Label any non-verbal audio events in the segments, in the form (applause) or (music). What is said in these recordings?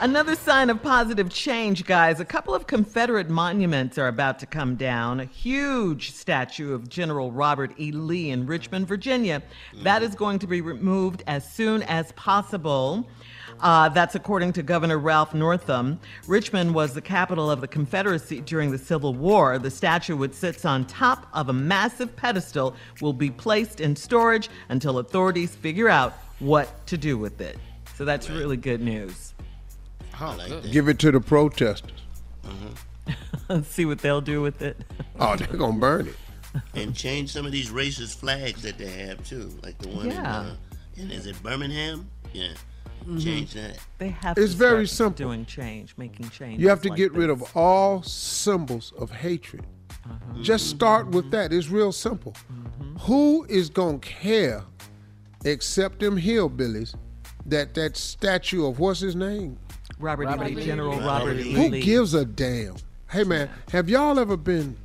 Another sign of positive change, guys. A couple of Confederate monuments are about to come down. A huge statue of General Robert E. Lee in Richmond, Virginia. That is going to be removed as soon as possible. Uh, that's according to Governor Ralph Northam. Richmond was the capital of the Confederacy during the Civil War. The statue, which sits on top of a massive pedestal, will be placed in storage until authorities figure out what to do with it. So that's really good news. Oh, Give it to the protesters. Mm-hmm. (laughs) See what they'll do with it. (laughs) Oh, they're gonna burn it. and change some of these racist flags that they have too, like the one in, Yeah. uh, in is it Birmingham? Yeah, mm-hmm. change that. They have It's to very start simple. doing change, making change. You have to get rid of all symbols of hatred. Uh-huh. Just start with mm-hmm. that. It's real simple. Who is gonna care, except them hillbillies, that that statue of what's his name? Robert, E. Robert Lee, Lee. General Robert Robert Lee. E. Who gives a damn? Hey man, have y'all ever been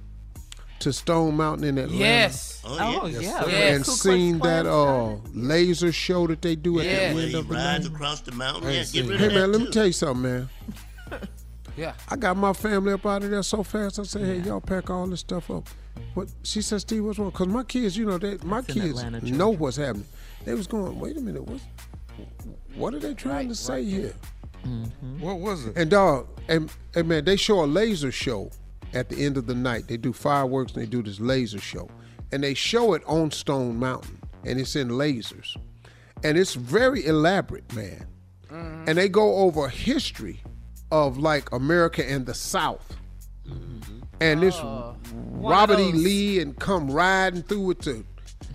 to Stone Mountain in Atlanta? Yes. Oh, Oh yeah. yeah, And Yes. Ku seen that uh laser show that they do at Yeah. the end of the rides night? across the mountain. Yeah, get rid it. of Hey that man, let me tell you something, man. (laughs) Yeah. I got my family up out of there so fast. I said, "Hey, y'all pack all this stuff up." What she said, "Steve, what's wrong?" Because my kids, you know, they my That's in kids Atlanta, know what's happening. They was going, "Wait a minute, what? What are they trying to say here?" Mm-hmm. What was it? And dog, and, and man, they show a laser show at the end of the night. They do fireworks and they do this laser show, and they show it on Stone Mountain, and it's in lasers, and it's very elaborate, man. Mm-hmm. And they go over history of like America and the South, mm-hmm. and this oh. Robert E. Lee and come riding through with the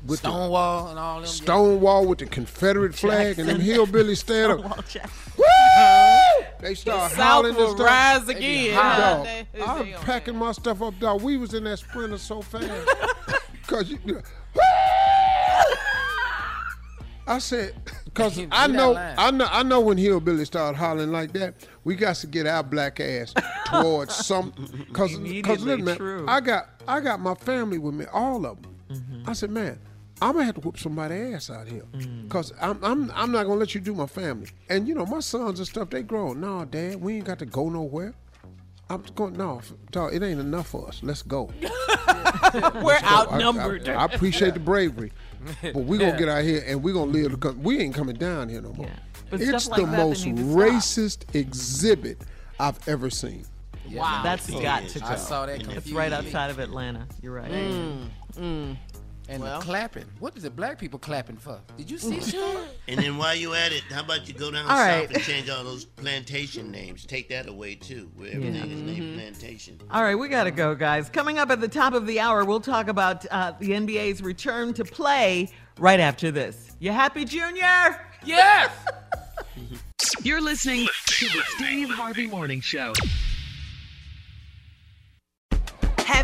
with the Stonewall and all them. Stonewall with the Confederate flag, and them hillbillies stand up. Woo! They start South howling and will stuff. rise again. dog. I'm packing my stuff up, dog. We was in that sprinter so fast. (laughs) Cause you! I said, (laughs) cause I know. I know, I know when hillbilly start hollering like that, we got to get our black ass towards (laughs) some. Cause, cause look, man, true. I got, I got my family with me, all of them. Mm-hmm. I said, man, I'm gonna have to whoop somebody's ass out here, Mm. cause I'm I'm I'm not gonna let you do my family. And you know my sons and stuff, they grow. No, Dad, we ain't got to go nowhere. I'm going. No, dog, it ain't enough for us. Let's go. (laughs) We're I- outnumbered. I, I appreciate the bravery, (laughs) but we're gonna Yeah. get out here and we're gonna live. The, we ain't coming down here no more. But It's like the most need stop. racist exhibit I've ever seen. Wow, that's got to go. I saw that It's right outside of Atlanta. You're right. And Well. the clapping. What is the black people clapping for? Did you see (laughs) that? And then while you at it, how about you go down All south right. and change all those plantation names? Take that away too, where everything is Mm-hmm. named plantation. All right, we got to go, guys. Coming up at the top of the hour, we'll talk about uh, the NBA's return to play right after this. You happy, Junior? Yes! (laughs) You're listening to the Steve Harvey Morning Show.